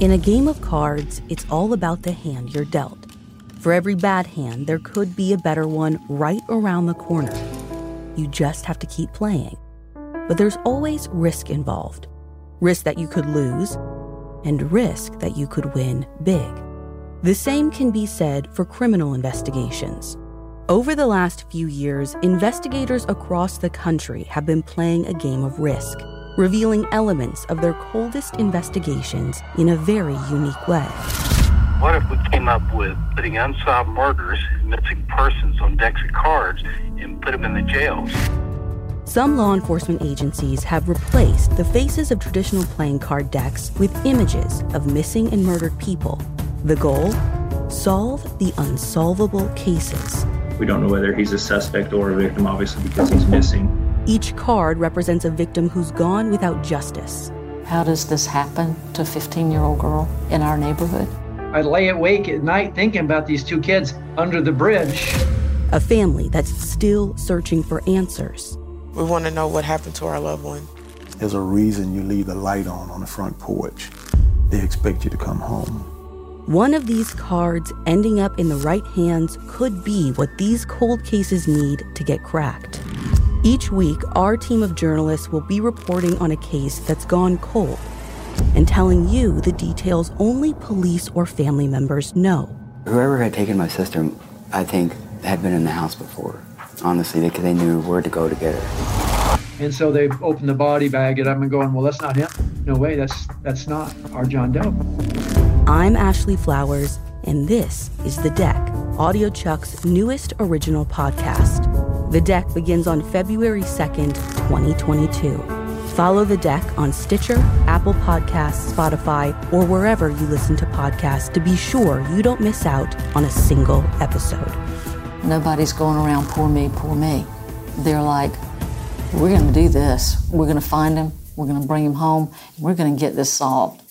In a game of cards, it's all about the hand you're dealt. For every bad hand, there could be a better one right around the corner. You just have to keep playing. But there's always risk involved risk that you could lose, and risk that you could win big. The same can be said for criminal investigations. Over the last few years, investigators across the country have been playing a game of risk, revealing elements of their coldest investigations in a very unique way. What if we came up with putting unsolved murders and missing persons on decks of cards and put them in the jails? Some law enforcement agencies have replaced the faces of traditional playing card decks with images of missing and murdered people. The goal? Solve the unsolvable cases. We don't know whether he's a suspect or a victim, obviously, because he's missing. Each card represents a victim who's gone without justice. How does this happen to a 15 year old girl in our neighborhood? I lay awake at night thinking about these two kids under the bridge. A family that's still searching for answers. We want to know what happened to our loved one. There's a reason you leave the light on on the front porch. They expect you to come home. One of these cards ending up in the right hands could be what these cold cases need to get cracked. Each week, our team of journalists will be reporting on a case that's gone cold and telling you the details only police or family members know. Whoever had taken my sister, I think, had been in the house before honestly, because they knew where to go to get her. And so they opened the body bag and I'm going, well, that's not him. No way, that's that's not our John Doe. I'm Ashley Flowers, and this is The Deck, audiochuck's newest original podcast. The Deck begins on February 2nd, 2022. Follow The Deck on Stitcher, Apple Podcasts, Spotify, or wherever you listen to podcasts to be sure you don't miss out on a single episode. Nobody's going around, poor me, poor me. They're like, we're going to do this. We're going to find him. We're going to bring him home. we're going to get this solved.